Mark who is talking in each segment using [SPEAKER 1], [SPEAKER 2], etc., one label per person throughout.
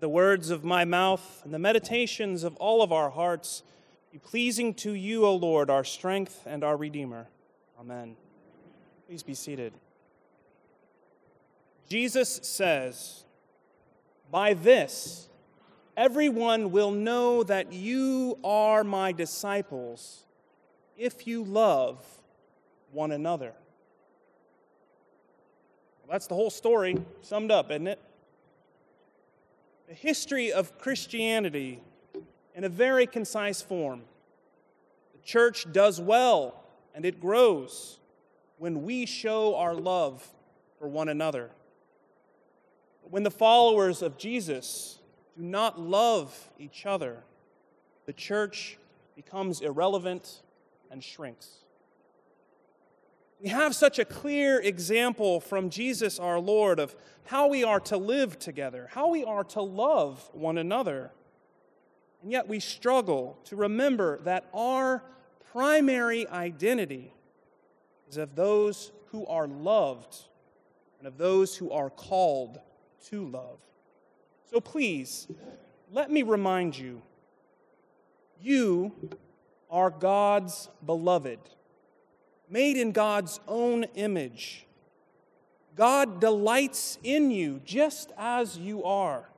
[SPEAKER 1] The words of my mouth and the meditations of all of our hearts be pleasing to you, O Lord, our strength and our Redeemer. Amen. Please be seated. Jesus says, By this, everyone will know that you are my disciples if you love one another. Well, that's the whole story summed up, isn't it? The history of Christianity in a very concise form. The church does well and it grows when we show our love for one another. But when the followers of Jesus do not love each other, the church becomes irrelevant and shrinks. We have such a clear example from Jesus our Lord of how we are to live together, how we are to love one another. And yet we struggle to remember that our primary identity is of those who are loved and of those who are called to love. So please, let me remind you you are God's beloved made in God's own image. God delights in you just as you are.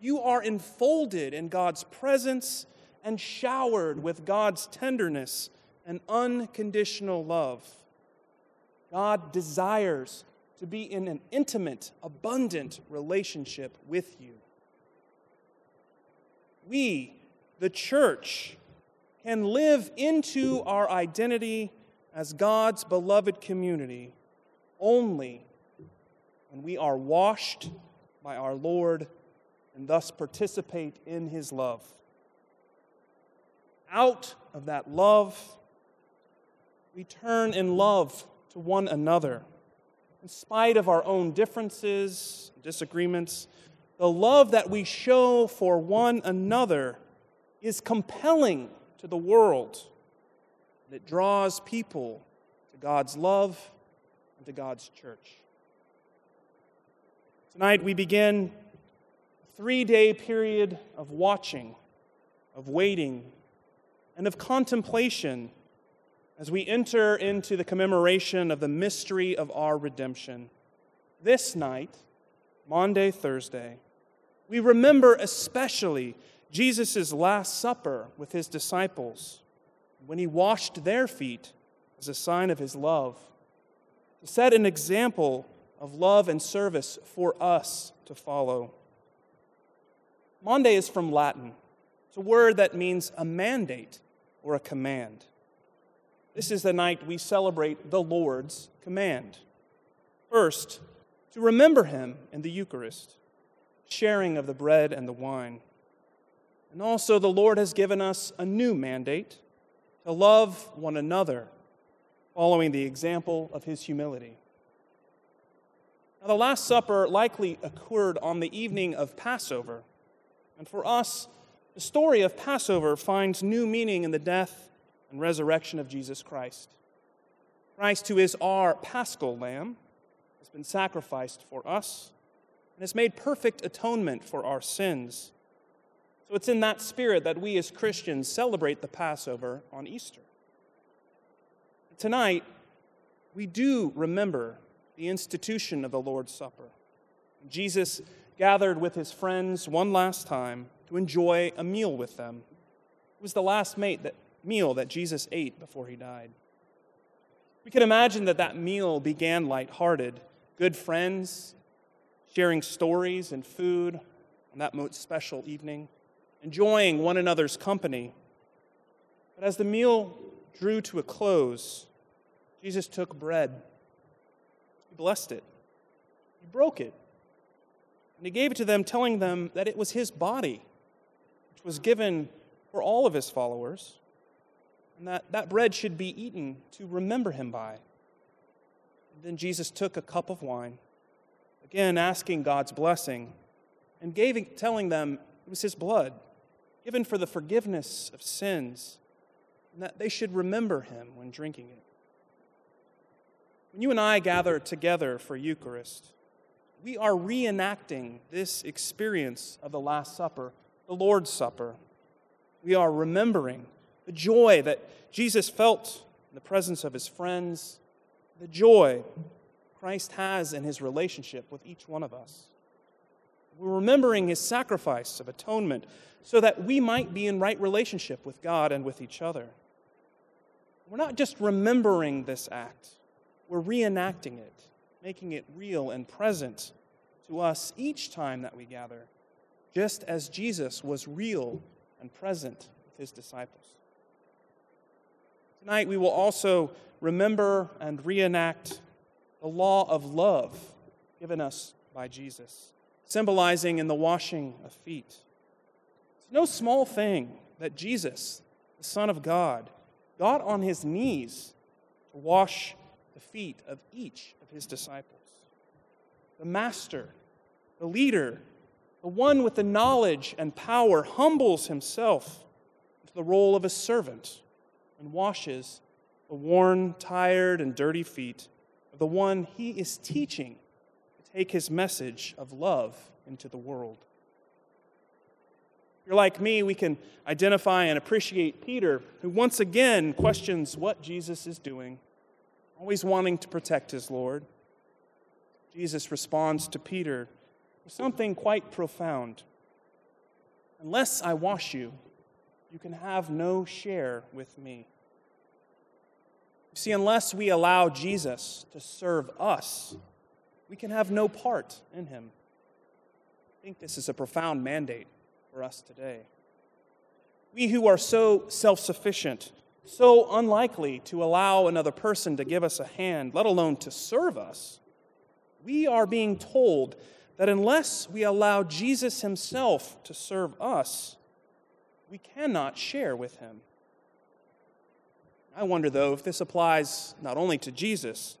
[SPEAKER 1] You are enfolded in God's presence and showered with God's tenderness and unconditional love. God desires to be in an intimate, abundant relationship with you. We, the church, can live into our identity as God's beloved community only when we are washed by our Lord and thus participate in his love. Out of that love, we turn in love to one another. In spite of our own differences, disagreements, the love that we show for one another is compelling to the world that draws people to God's love and to God's church. Tonight we begin a three day period of watching, of waiting, and of contemplation as we enter into the commemoration of the mystery of our redemption. This night, Maundy, Thursday, we remember especially Jesus' Last Supper with his disciples when he washed their feet as a sign of his love, to set an example of love and service for us to follow. Maundy is from Latin. It's a word that means a mandate or a command. This is the night we celebrate the Lord's command. First, to remember him in the Eucharist, sharing of the bread and the wine. And also, the Lord has given us a new mandate to love one another, following the example of his humility. Now, the Last Supper likely occurred on the evening of Passover. And for us, the story of Passover finds new meaning in the death and resurrection of Jesus Christ. Christ, who is our paschal lamb, has been sacrificed for us and has made perfect atonement for our sins. So it's in that spirit that we as Christians celebrate the Passover on Easter. Tonight, we do remember the institution of the Lord's Supper. Jesus gathered with his friends one last time to enjoy a meal with them. It was the last meal that Jesus ate before he died. We can imagine that that meal began lighthearted, good friends sharing stories and food on that most special evening enjoying one another's company. But as the meal drew to a close, Jesus took bread. He blessed it. He broke it. And he gave it to them, telling them that it was his body, which was given for all of his followers, and that that bread should be eaten to remember him by. And then Jesus took a cup of wine, again asking God's blessing, and gave, telling them it was his blood given for the forgiveness of sins, and that they should remember him when drinking it. When you and I gather together for Eucharist, we are reenacting this experience of the Last Supper, the Lord's Supper. We are remembering the joy that Jesus felt in the presence of his friends, the joy Christ has in his relationship with each one of us. We're remembering his sacrifice of atonement so that we might be in right relationship with God and with each other. We're not just remembering this act, we're reenacting it, making it real and present to us each time that we gather, just as Jesus was real and present with his disciples. Tonight, we will also remember and reenact the law of love given us by Jesus, symbolizing in the washing of feet. It's no small thing that Jesus, the Son of God, got on his knees to wash the feet of each of his disciples. The master, the leader, the one with the knowledge and power humbles himself into the role of a servant and washes the worn, tired, and dirty feet of the one he is teaching to take his message of love into the world. If you're like me, we can identify and appreciate Peter, who once again questions what Jesus is doing, always wanting to protect his Lord. Jesus responds to Peter with something quite profound Unless I wash you, you can have no share with me. You see, unless we allow Jesus to serve us, we can have no part in him. I think this is a profound mandate for us today. We who are so self sufficient, so unlikely to allow another person to give us a hand, let alone to serve us, we are being told that unless we allow Jesus himself to serve us, we cannot share with him. I wonder, though, if this applies not only to Jesus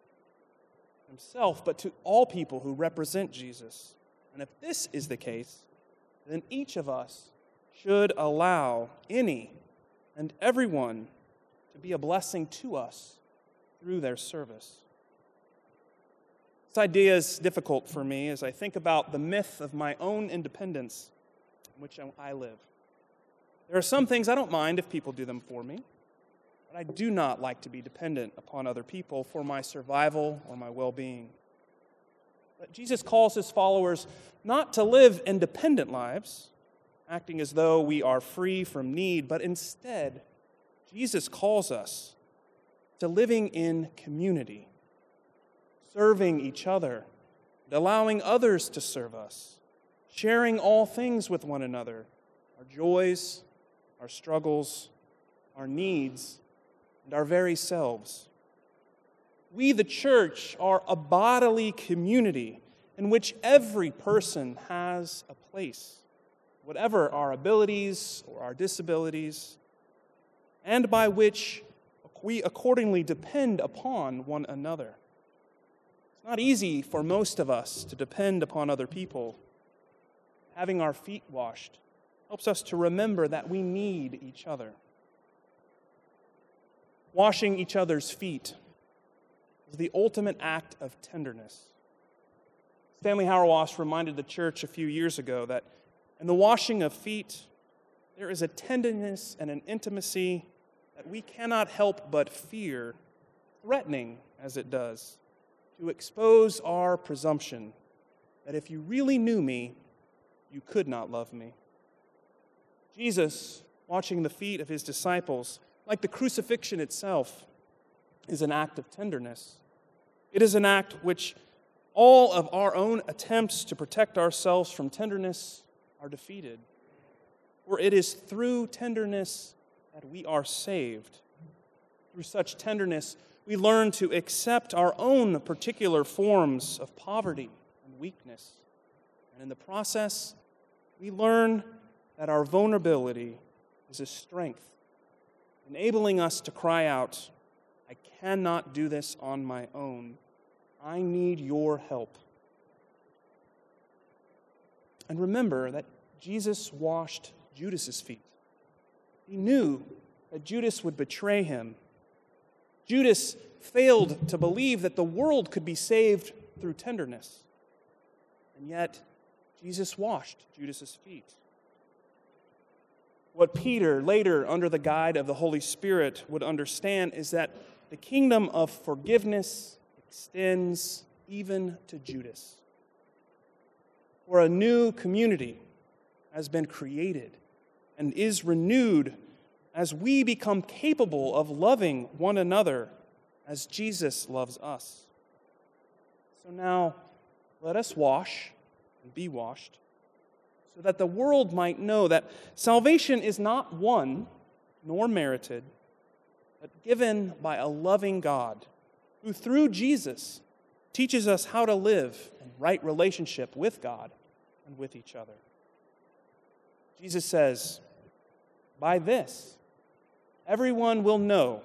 [SPEAKER 1] himself, but to all people who represent Jesus. And if this is the case, then each of us should allow any and everyone to be a blessing to us through their service. This idea is difficult for me as I think about the myth of my own independence in which I live. There are some things I don't mind if people do them for me. But I do not like to be dependent upon other people for my survival or my well being. But Jesus calls his followers not to live independent lives, acting as though we are free from need, but instead, Jesus calls us to living in community, serving each other, allowing others to serve us, sharing all things with one another our joys, our struggles, our needs, and our very selves. We, the church, are a bodily community in which every person has a place, whatever our abilities or our disabilities, and by which we accordingly depend upon one another. It's not easy for most of us to depend upon other people. Having our feet washed helps us to remember that we need each other washing each other's feet is the ultimate act of tenderness. Stanley Hauerwas reminded the church a few years ago that in the washing of feet, there is a tenderness and an intimacy that we cannot help but fear, threatening as it does, to expose our presumption that if you really knew me, you could not love me. Jesus, watching the feet of his disciples, like the crucifixion itself, is an act of tenderness. It is an act which all of our own attempts to protect ourselves from tenderness are defeated. For it is through tenderness that we are saved. Through such tenderness, we learn to accept our own particular forms of poverty and weakness. And in the process, we learn that our vulnerability is a strength enabling us to cry out, I cannot do this on my own. I need your help. And remember that Jesus washed Judas's feet. He knew that Judas would betray him. Judas failed to believe that the world could be saved through tenderness. And yet, Jesus washed Judas's feet. What Peter, later under the guide of the Holy Spirit, would understand is that the kingdom of forgiveness extends even to Judas. For a new community has been created and is renewed as we become capable of loving one another as Jesus loves us. So now, let us wash and be washed so that the world might know that salvation is not won nor merited, but given by a loving God who, through Jesus, teaches us how to live in right relationship with God and with each other. Jesus says, By this, everyone will know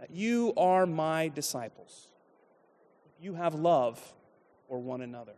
[SPEAKER 1] that you are my disciples. You have love for one another.